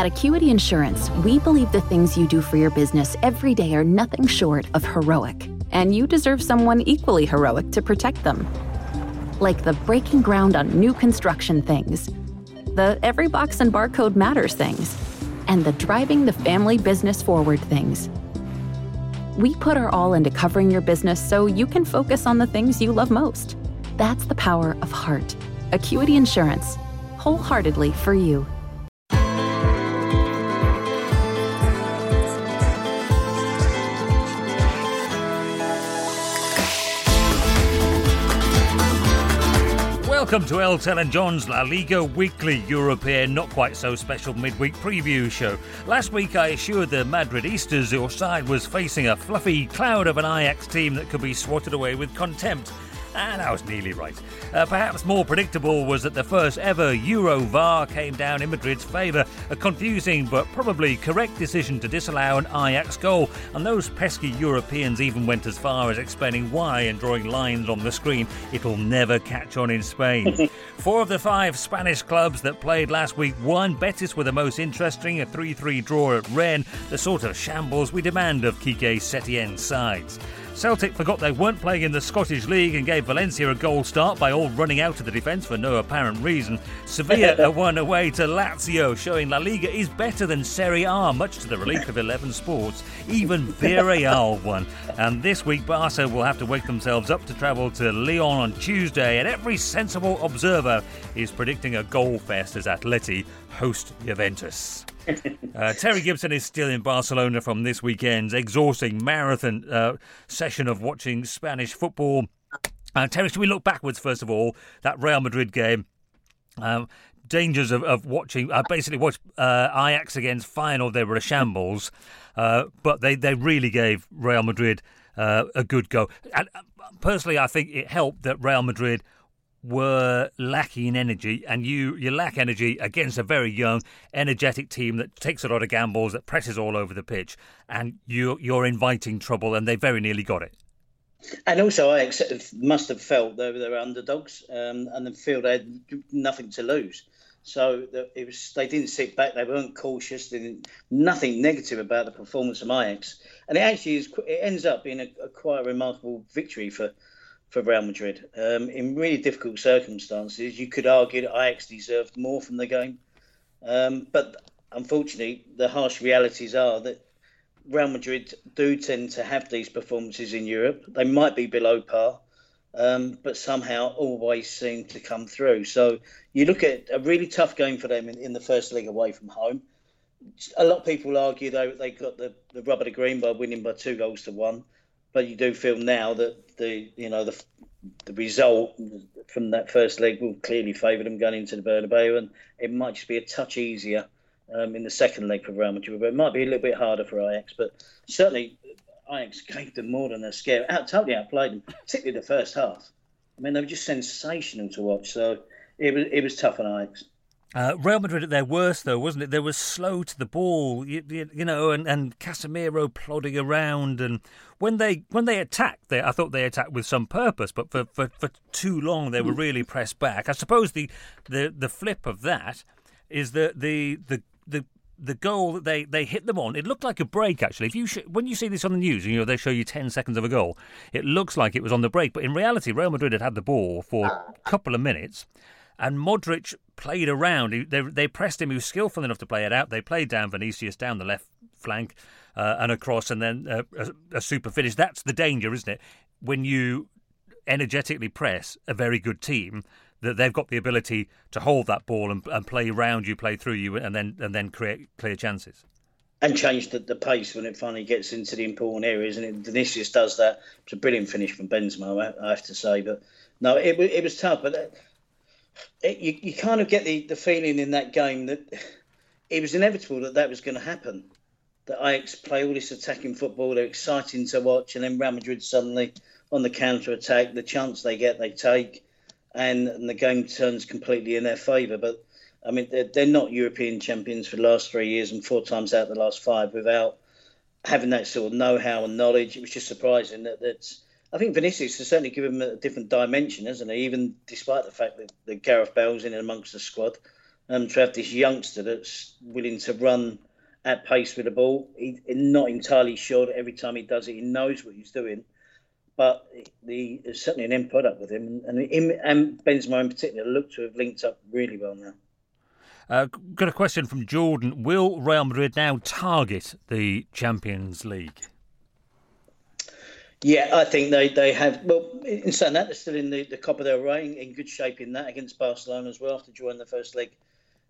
At Acuity Insurance, we believe the things you do for your business every day are nothing short of heroic, and you deserve someone equally heroic to protect them. Like the breaking ground on new construction things, the every box and barcode matters things, and the driving the family business forward things. We put our all into covering your business so you can focus on the things you love most. That's the power of heart. Acuity Insurance, wholeheartedly for you. Welcome to El Tel and Jon's La Liga Weekly European, not quite so special midweek preview show. Last week I assured the Madrid Madridistas your side was facing a fluffy cloud of an Ajax team that could be swatted away with contempt. And I was nearly right. Uh, perhaps more predictable was that the first ever Euro VAR came down in Madrid's favour. A confusing but probably correct decision to disallow an Ajax goal. And those pesky Europeans even went as far as explaining why and drawing lines on the screen. It'll never catch on in Spain. Four of the five Spanish clubs that played last week won. Betis were the most interesting, a 3 3 draw at Rennes, the sort of shambles we demand of Quique Setien's sides. Celtic forgot they weren't playing in the Scottish League and gave Valencia a goal start by all running out of the defence for no apparent reason. Sevilla won away to Lazio, showing La Liga is better than Serie A, much to the relief of 11 sports. Even Villarreal won. And this week, Barca will have to wake themselves up to travel to Lyon on Tuesday, and every sensible observer is predicting a goal fest as Atleti host Juventus. Uh, Terry Gibson is still in Barcelona from this weekend's exhausting marathon uh, session of watching Spanish football. Uh, Terry, should we look backwards first of all? That Real Madrid game. Um, dangers of, of watching. I basically watched uh, Ajax against Feyenoord. They were a shambles, uh, but they, they really gave Real Madrid uh, a good go. And personally, I think it helped that Real Madrid were lacking in energy, and you you lack energy against a very young, energetic team that takes a lot of gambles, that presses all over the pitch, and you you're inviting trouble, and they very nearly got it. And also, I must have felt they were underdogs, um, and they feel they had nothing to lose. So it was they didn't sit back, they weren't cautious, they didn't, nothing negative about the performance of Ajax, and it actually is it ends up being a, a quite remarkable victory for for Real Madrid. Um, in really difficult circumstances, you could argue that Ajax deserved more from the game. Um, but unfortunately, the harsh realities are that Real Madrid do tend to have these performances in Europe. They might be below par, um, but somehow always seem to come through. So you look at a really tough game for them in, in the first leg away from home. A lot of people argue they they got the, the rub of the green by winning by two goals to one but you do feel now that the you know the the result from that first leg will clearly favour them going into the Bernabeu, and it might just be a touch easier um, in the second leg for Real Madrid. But it might be a little bit harder for Ajax, but certainly Ajax gave them more than a scare. Out totally outplayed them, particularly the first half. I mean, they were just sensational to watch. So it was it was tough on Ajax. Uh, Real Madrid at their worst, though, wasn't it? They were slow to the ball, you, you, know, and, and Casemiro plodding around. And when they when they attacked, they, I thought they attacked with some purpose, but for, for, for too long they were really pressed back. I suppose the, the, the flip of that is that the the the the goal that they, they hit them on, it looked like a break actually. If you sh- when you see this on the news, you know they show you ten seconds of a goal, it looks like it was on the break, but in reality, Real Madrid had had the ball for a couple of minutes, and Modric played around. They, they pressed him. He was skillful enough to play it out. They played down Vinicius down the left flank uh, and across, and then uh, a, a super finish. That's the danger, isn't it? When you energetically press a very good team, that they've got the ability to hold that ball and, and play around you, play through you, and then and then create clear chances and change the, the, pace when it finally gets into the important areas. And it, Vinicius does that. It's a brilliant finish from Benzema, I have to say. But no, it, it was tough. But it, you, you kind of get the, the feeling in that game that it was inevitable that that was going to happen. That Ajax play all this attacking football, they're exciting to watch, and then Real Madrid suddenly on the counter attack, the chance they get, they take, and, and the game turns completely in their favour. But I mean, they're, they're not European champions for the last three years and four times out the last five without having that sort of know-how and knowledge. It was just surprising that that's I think Vinicius has certainly given him a different dimension, hasn't he? Even despite the fact that, that Gareth Bale's in amongst the squad, um, to have this youngster that's willing to run at pace with the ball. He's not entirely sure that every time he does it, he knows what he's doing. But the, there's certainly an end product with him, and him and Benzema in particular look to have linked up really well now. Uh, got a question from Jordan. Will Real Madrid now target the Champions League? Yeah, I think they, they have. Well, in saying that, they're still in the, the Copa del Rey in, good shape in that against Barcelona as well after joining the first leg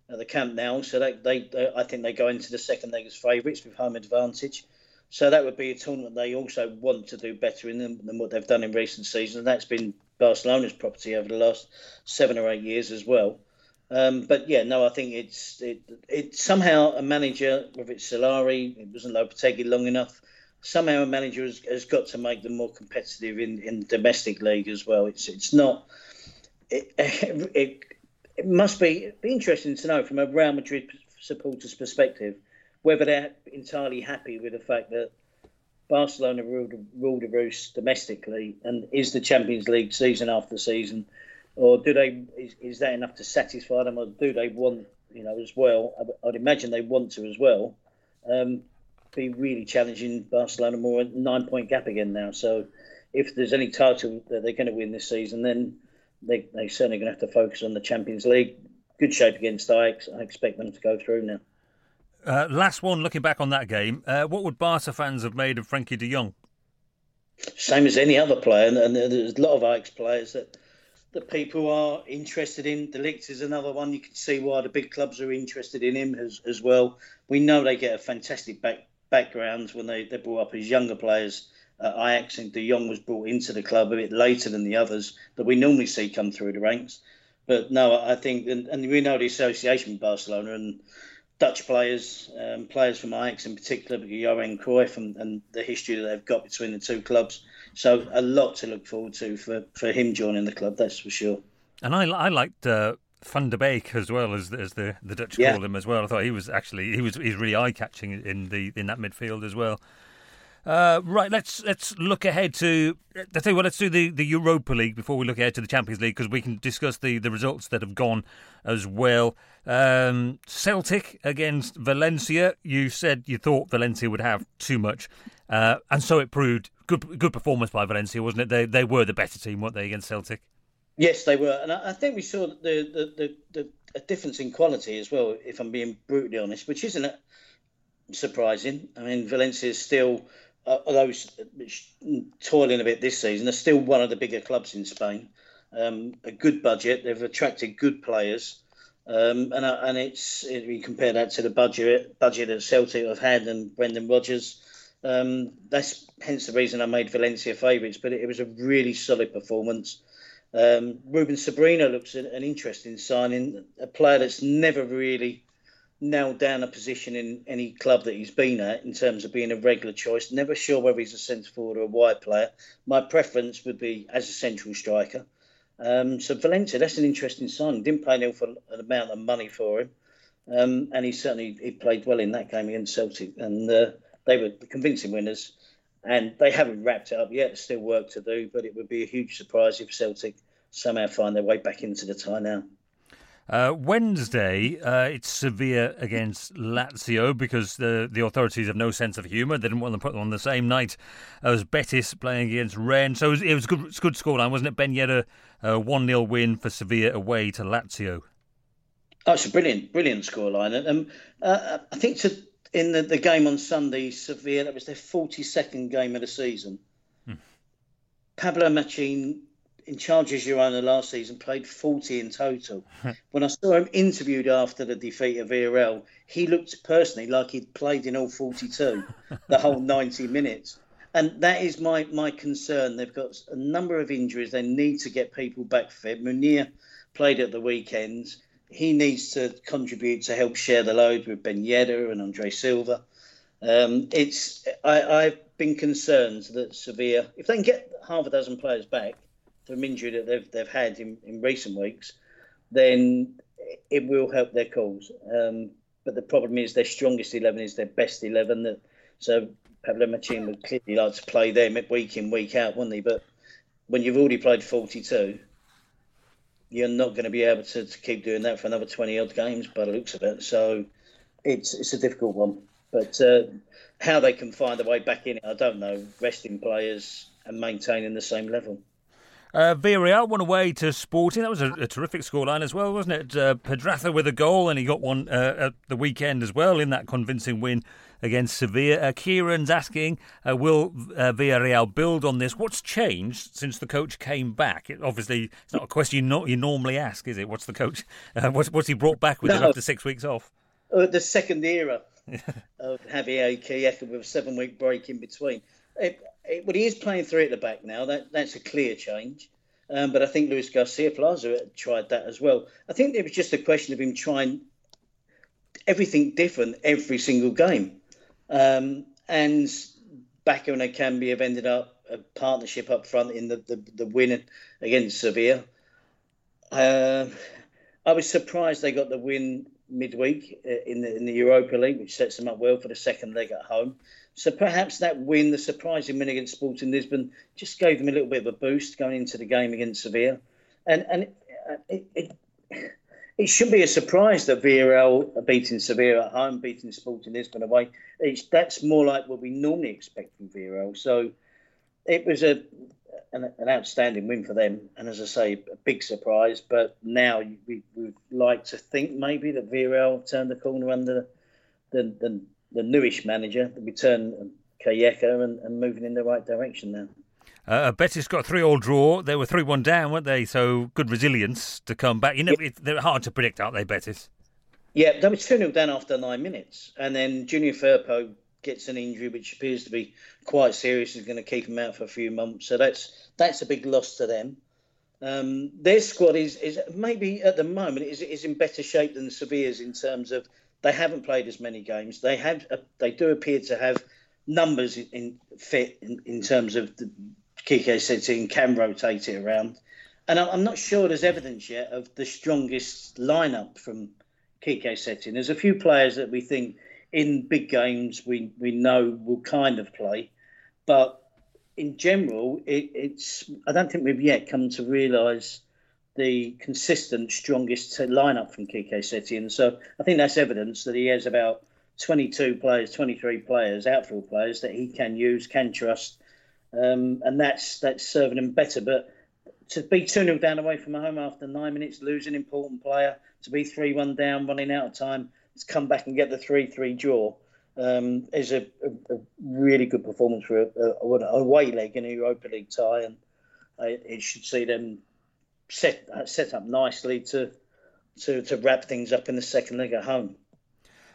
of the Camp Nou. So they, they, they I think they go into the second leg as favourites with home advantage. So that would be a tournament they also want to do better in than, than what they've done in recent seasons. And that's been Barcelona's property over the last seven or eight years as well. Um, but yeah, no, I think it's it, it somehow a manager, whether it's Solari, it wasn't Lopetegui long enough. Somehow a manager has, has got to make them more competitive in, in domestic league as well. It's it's not. It, it, it must be, be interesting to know from a Real Madrid supporter's perspective whether they're entirely happy with the fact that Barcelona ruled, ruled the roost domestically and is the Champions League season after season, or do they is, is that enough to satisfy them, or do they want you know as well? I'd imagine they want to as well. Um, be really challenging Barcelona more nine point gap again now. So if there's any title that they're going to win this season, then they they certainly going to have to focus on the Champions League. Good shape against Ajax. I expect them to go through now. Uh, last one, looking back on that game, uh, what would Barca fans have made of Frenkie de Jong? Same as any other player, and, and there's a lot of Ajax players that that people are interested in. De Ligt is another one. You can see why the big clubs are interested in him as, as well. We know they get a fantastic back, background when they, they're brought up as younger players. Uh, Ajax and De Jong was brought into the club a bit later than the others that we normally see come through the ranks. But no, I think, and, and we know the association with Barcelona and Dutch players, um, players from Ajax in particular, Johan Cruyff and, and, the history that they've got between the two clubs. So a lot to look forward to for, for him joining the club, that's for sure. And I, I liked uh, Van de Beek as well as as the, the Dutch yeah. call him as well. I thought he was actually he was he's really eye catching in the in that midfield as well. Uh, right, let's let's look ahead to. I tell you what, let's do the, the Europa League before we look ahead to the Champions League because we can discuss the, the results that have gone as well. Um, Celtic against Valencia. You said you thought Valencia would have too much, uh, and so it proved. Good good performance by Valencia, wasn't it? They they were the better team, weren't they, against Celtic? Yes, they were, and I, think we saw the the, the, the a difference in quality as well. If I'm being brutally honest, which isn't surprising. I mean, Valencia is still uh, although toiling a bit this season, they're still one of the bigger clubs in Spain. Um, a good budget, they've attracted good players, um, and uh, and it's if compare that to the budget budget that Celtic have had and Brendan Rodgers. Um, that's hence the reason I made Valencia favourites, but it, it, was a really solid performance. Um, Ruben Sobrino looks an, an interesting signing, a player that's never really nailed down a position in any club that he's been at in terms of being a regular choice. Never sure whether he's a centre forward or a wide player. My preference would be as a central striker. Um, so Valencia, that's an interesting sign. Didn't pay an awful amount of money for him, um, and he certainly he played well in that game against Celtic, and uh, they were convincing winners. And they haven't wrapped it up yet. There's still work to do, but it would be a huge surprise if Celtic somehow find their way back into the tie now. Uh, Wednesday, uh, it's Sevilla against Lazio because the the authorities have no sense of humour. They didn't want to put them on the same night as Betis playing against Rennes. So it was, it was good, good scoreline, wasn't it? Ben Yedder, a 1 0 win for Sevilla away to Lazio. Oh, it's a brilliant, brilliant scoreline. And um, uh, I think to, in the, the game on Sunday, Sevilla, that was their 42nd game of the season. Hmm. Pablo Machin in charge as Girona last season, played 40 in total. when I saw him interviewed after the defeat of Villarreal, he looked personally like he'd played in all 42, the whole 90 minutes. And that is my, my concern. They've got a number of injuries. They need to get people back fit. Munir played at the weekends. He needs to contribute to help share the load with Ben Yedder and Andre Silva. Um, it's I, I've been concerned that Sevilla, if they can get half a dozen players back, from injury that they've they've had in, in recent weeks, then it will help their cause. Um, but the problem is their strongest eleven is their best eleven. That so Pablo Machin would clearly like to play them week in week out, wouldn't he? But when you've already played forty two, you're not going to be able to, to keep doing that for another 20 odd games by the looks of it. So it's it's a difficult one. But uh, how they can find a way back in it, I don't know. Resting players and maintaining the same level. Uh, Villarreal won away to Sporting. That was a, a terrific scoreline as well, wasn't it? Uh, Pedraza with a goal, and he got one uh, at the weekend as well in that convincing win against Sevilla. Uh, Kieran's asking, uh, will uh, Villarreal build on this? What's changed since the coach came back? It, obviously, it's not a question you, not, you normally ask, is it? What's the coach? Uh, what's, what's he brought back with no. him after six weeks off? Uh, the second era of Javier Calleja with a seven-week break in between. It, well, he is playing three at the back now. That that's a clear change. Um, but I think Luis Garcia Plaza tried that as well. I think it was just a question of him trying everything different every single game. Um, and Bacca and Ekambi have ended up a partnership up front in the, the, the win against Sevilla. Uh, I was surprised they got the win midweek uh, in the in the Europa League, which sets them up well for the second leg at home. So perhaps that win, the surprising win against Sporting Lisbon, just gave them a little bit of a boost going into the game against Sevilla. And and it, it, it should be a surprise that Villarreal are beating Sevilla at home, beating Sporting Lisbon away. It's, that's more like what we normally expect from Villarreal. So it was a an, an, outstanding win for them, and as I say, a big surprise. But now we would like to think maybe that Villarreal turned the corner under the the, the newish manager, the return Calleja, and, and moving in the right direction now. Uh, Betis got a three-all draw. They were three-one down, weren't they? So good resilience to come back. You know, it, they're hard to predict, aren't they, Betis? Yeah, they were two 0 down after nine minutes, and then Junior Firpo gets an injury which appears to be quite serious. Is going to keep him out for a few months. So that's that's a big loss to them. Um, their squad is, is maybe at the moment is, is in better shape than the Sevilla's in terms of they haven't played as many games. They have they do appear to have numbers in, in fit in, in terms of the, Quique Setien can rotate it around. And I'm not sure there's evidence yet of the strongest lineup from Quique Setien. There's a few players that we think in big games we, we know will kind of play. But in general, it, it's I don't think we've yet come to realise the consistent, strongest lineup from Quique Setien. So I think that's evidence that he has about 22 players, 23 players, outfield players that he can use, can trust, um, and that's that's serving him better. But to be 2 0 down away from home after nine minutes, losing an important player, to be 3 1 down, running out of time, to come back and get the 3 3 draw um, is a, a, a, really good performance for a, a, away leg in a Europa League tie. And it should see them set, set up nicely to, to, to wrap things up in the second leg at home.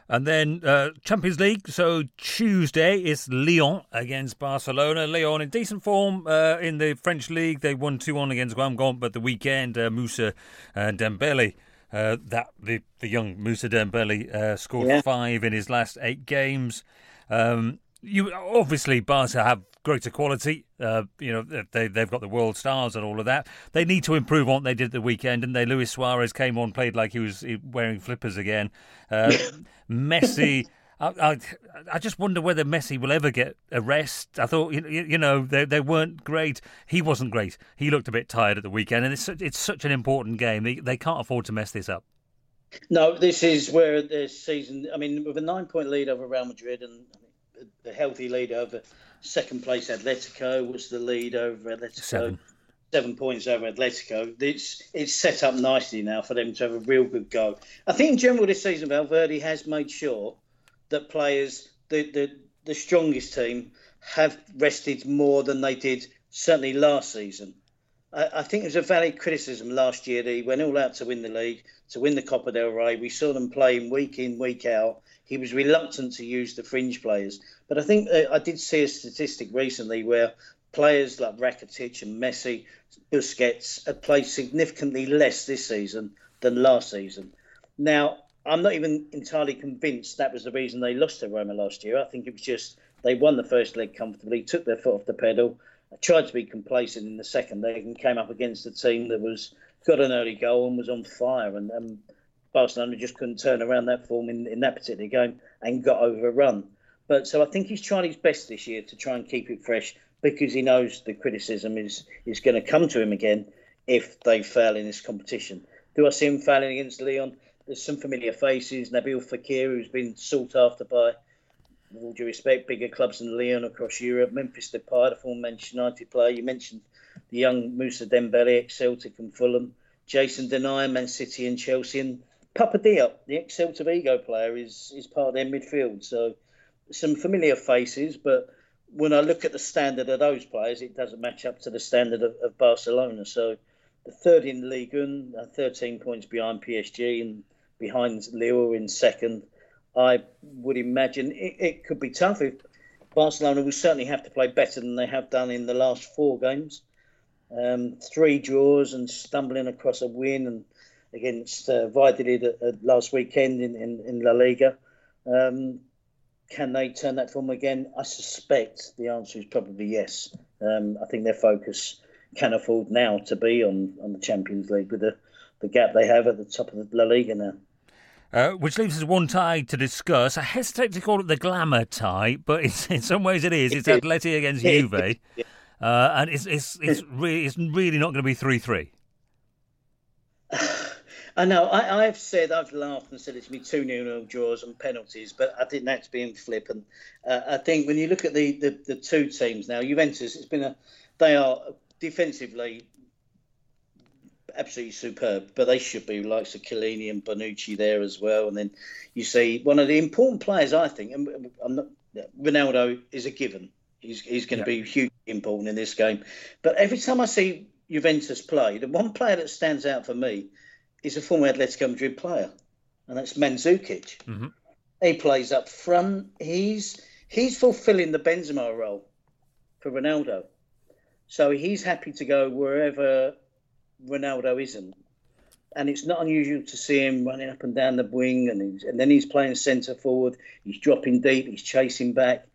And then uh, Champions League. So Tuesday is Lyon against Barcelona. Lyon in decent form uh, in the French league. They won 2 1 against Guingamp, but the weekend, uh, Moussa uh, Dembele. Uh, that the, the young Moussa Dembele uh, scored yeah. five in his last eight games. Um, you obviously Barca have greater quality. Uh, you know they they've got the world stars and all of that. They need to improve on what they did the weekend, and they Luis Suarez came on, played like he was wearing flippers again. Uh, Messi. I, I, I, just wonder whether Messi will ever get a rest. I thought, you, you know, they, they weren't great. He wasn't great. He looked a bit tired at the weekend, and it's it's such an important game. They, they can't afford to mess this up. No, this is where this season. I mean, with a nine-point lead over Real Madrid and the healthy lead over second place Atletico was the lead over Atletico. Seven. Seven points over Atletico. It's it's set up nicely now for them to have a real good go. I think in general this season Valverde has made sure that players, the the, the strongest team, have rested more than they did certainly last season. I, I think it was a valid criticism last year. They went all out to win the league, to win the Copa del Rey. We saw them playing week in, week out he was reluctant to use the fringe players. But I think uh, I did see a statistic recently where players like Rakitic and Messi, Busquets have played significantly less this season than last season. Now, I'm not even entirely convinced that was the reason they lost to Roma last year. I think it was just they won the first leg comfortably, took their foot off the pedal, tried to be complacent in the second leg, and came up against a team that was got an early goal and was on fire. And, and Barcelona just couldn't turn around that form in, in that particular game and got overrun. But so I think he's trying his best this year to try and keep it fresh because he knows the criticism is is going to come to him again if they fail in this competition. Do I see him failing against Lyon? There's some familiar faces. Nabil Fekir, who's been sought after by, with all due respect, bigger clubs than Lyon across Europe. Memphis Depay, the former Manchester United player. You mentioned the young Moussa Dembele, ex-Celtic and Fulham. Jason Denayer, Man City and Chelsea. And Papa Diop, the ex-Celta Vigo player, is, is part of their midfield. So some familiar faces, but when I look at the standard of those players, it doesn't match up to the standard of, of Barcelona. So the third in Ligue 1, uh, 13 points behind PSG and behind Lille in second. I would imagine it, it could be tough. If Barcelona will certainly have to play better than they have done in the last four games. Um, three draws and stumbling across a win and against uh, Valladolid last weekend in, in, in La Liga. Um, can they turn that form again? I suspect the answer is probably yes. Um, I think their focus can afford now to be on, on the Champions League with the, the gap they have at the top of the La Liga now. Uh, which leaves us one tie to discuss. I hesitate to call it the glamour tie, but in some ways it is. It's Atleti against Juve, uh, and it's it's it's really it's really not going to be three three. I know. I, have said I've laughed and said it's been two nil draws and penalties, but I didn't have to be flippant. Uh, I think when you look at the, the, the two teams now, Juventus, it's been a they are defensively absolutely superb, but they should be likes of Chiellini and Bonucci there as well. And then you see one of the important players, I think, and I'm not, Ronaldo is a given. He's, he's going to yeah. be hugely important in this game. But every time I see Juventus play, the one player that stands out for me is a former Atletico Madrid player, and that's Mandzukic. Mm-hmm. He plays up front. He's he's fulfilling the Benzema role for Ronaldo. So he's happy to go wherever Ronaldo isn't. And it's not unusual to see him running up and down the wing, and, and then he's playing centre forward. He's dropping deep. He's chasing back.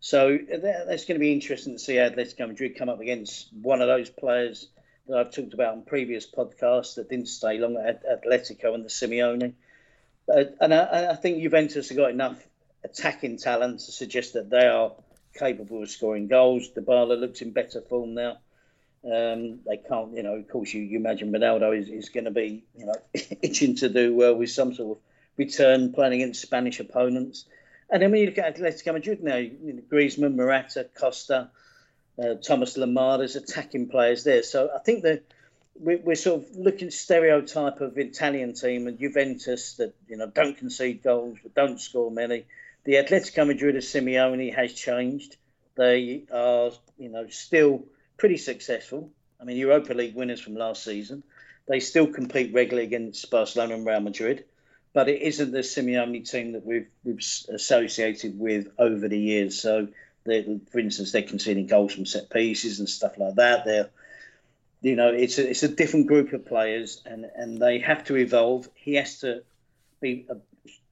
So that, that's going to be interesting to see how Atletico Madrid come up against one of those players that I've talked about on previous podcasts that didn't stay long at Atletico and the Simeone. Uh, and I, I, think Juventus have got enough attacking talent to suggest that they are capable of scoring goals. Dybala looks in better form now. Um, they can't, you know, of course, you, you imagine Ronaldo is, is going to be, you know, itching to do well with some sort of return playing against Spanish opponents. And then when you look at Atletico Madrid now, you know, Griezmann, Morata, Costa, uh, Thomas Lemar. There's attacking players there. So I think that we're, we're, sort of looking stereotype of Italian team and Juventus that you know don't concede goals, but don't score many. The Atletico Madrid of Simeone has changed. They are you know still pretty successful. I mean Europa League winners from last season. They still compete regularly against Barcelona and Real Madrid but it isn't the Simeone team that we've, we've associated with over the years. So for instance, they're conceding goals from set pieces and stuff like that. They're, you know, it's a, it's a different group of players, and, and they have to evolve. He has to be a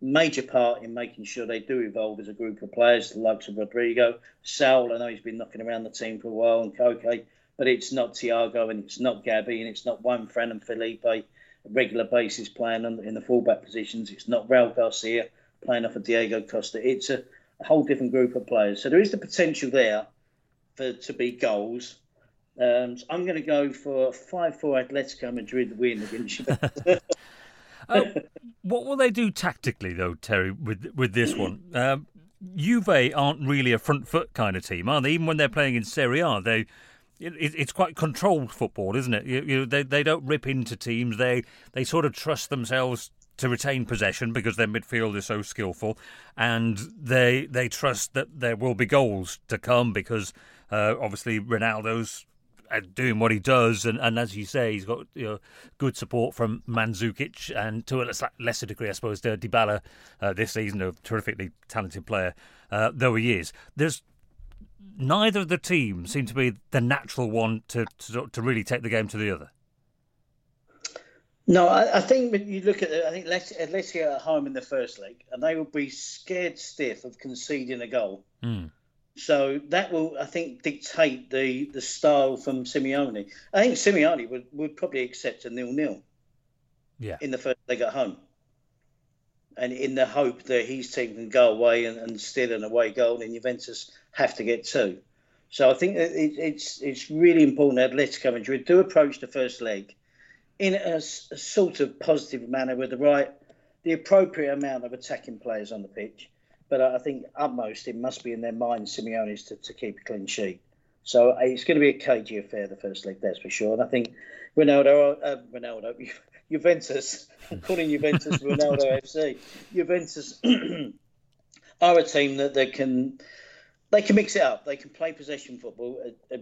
major part in making sure they do evolve as a group of players. The likes of Rodrigo, Saul. I know he's been knocking around the team for a while, and Koke, but it's not Tiago, and it's not Gabi, and it's not Juan Fran and Felipe. A regular basis playing in the fullback positions. It's not Raul Garcia playing off of Diego Costa. It's a a whole different group of players. So there is the potential there for to be goals. Um, so I'm going to go for five four Atletico Madrid win against. uh, what will they do tactically though, Terry? With with this one, um, Juve aren't really a front foot kind of team, are they? Even when they're playing in Serie A, they it, it's quite controlled football, isn't it? You, you, they they don't rip into teams. They they sort of trust themselves to retain possession because their midfield is so skillful, and they they trust that there will be goals to come because uh, obviously Ronaldo's uh, doing what he does, and, and as you say, he's got you know, good support from Mandzukic and to a lesser degree, I suppose, to Dybala uh, this season, a terrifically talented player, uh, though he is. There's neither of the teams seem to be the natural one to, to to really take the game to the other. No, I, I, think when you look at it, I think Atletico at home in the first leg, and they will be scared stiff of conceding a goal. Mm. So that will, I think, dictate the, the style from Simeone. I think Simeone would, would probably accept a nil-nil yeah. in the first leg at home. And in the hope that his team can go away and, and steal an away goal, and Juventus have to get two. So I think it, it's it's really important that Atletico Madrid do approach the first leg in a, a, sort of positive manner with the right, the appropriate amount of attacking players on the pitch. But I think utmost it must be in their minds, Simeone's, to, to keep a clean sheet. So uh, it's going to be a cagey affair, the first leg, that's for sure. And I think Ronaldo, uh, Ronaldo, Juventus, I'm calling Juventus Ronaldo FC. Juventus are a team that they can they can mix it up. They can play possession football, uh, uh,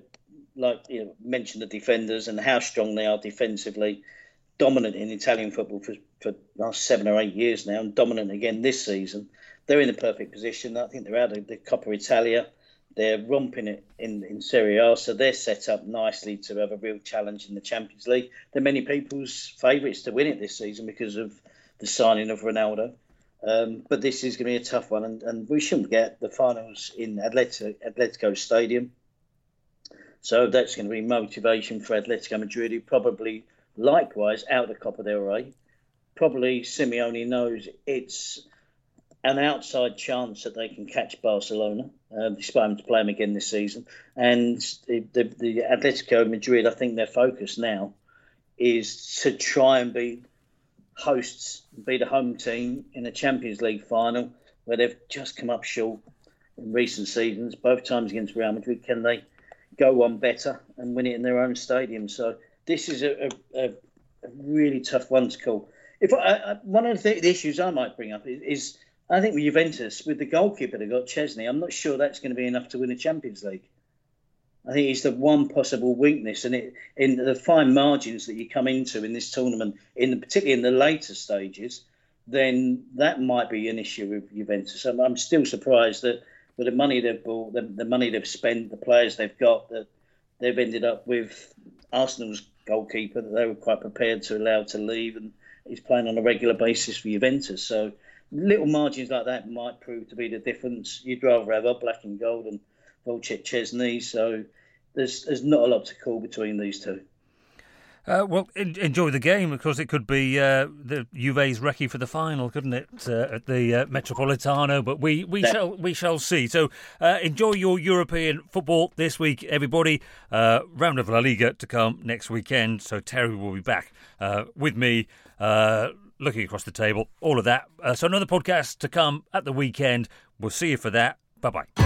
like you know, mention the defenders and how strong they are defensively. Dominant in Italian football for for last seven or eight years now, and dominant again this season. They're in the perfect position. I think they're out of the Coppa Italia. They're romping it in, in Serie A, so they're set up nicely to have a real challenge in the Champions League. They're many people's favourites to win it this season because of the signing of Ronaldo. Um, but this is going to be a tough one, and, and we shouldn't get the finals in Atletico, Atletico Stadium. So that's going to be motivation for Atletico Madrid, who probably likewise out of the Copa del Rey. Probably Simeone knows it's an outside chance that they can catch Barcelona, uh, despite them to play them again this season. And the, the, the Atletico Madrid, I think their focus now is to try and be hosts be the home team in a Champions League final where they've just come up short in recent seasons, both times against Real Madrid. Can they go on better and win it in their own stadium? So this is a, a, a really tough one to call. If I, I, one of the, the, issues I might bring up is, is, I think with Juventus, with the goalkeeper they got Szczesny, I'm not sure that's going to be enough to win a Champions League. I think it's the one possible weakness, and it in the fine margins that you come into in this tournament, in the, particularly in the later stages, then that might be an issue with Juventus. I'm, I'm still surprised that with the money they've bought, the, the, money they've spent, the players they've got, that they've ended up with Arsenal's goalkeeper that they were quite prepared to allow to leave, and he's playing on a regular basis for Juventus. So little margins like that might prove to be the difference. You'd rather have a black and gold and Wojciech Szczesny. So there's there's not a lot to call between these two. Uh, well, en- enjoy the game because it could be uh, the Juve's recce for the final, couldn't it, uh, at the uh, Metropolitano? But we, we yeah. shall we shall see. So uh, enjoy your European football this week, everybody. Uh, round of La Liga to come next weekend. So Terry will be back with me, Uh, looking across the table, all of that. Uh, so another podcast to come at the weekend. We'll see you for that. Bye bye.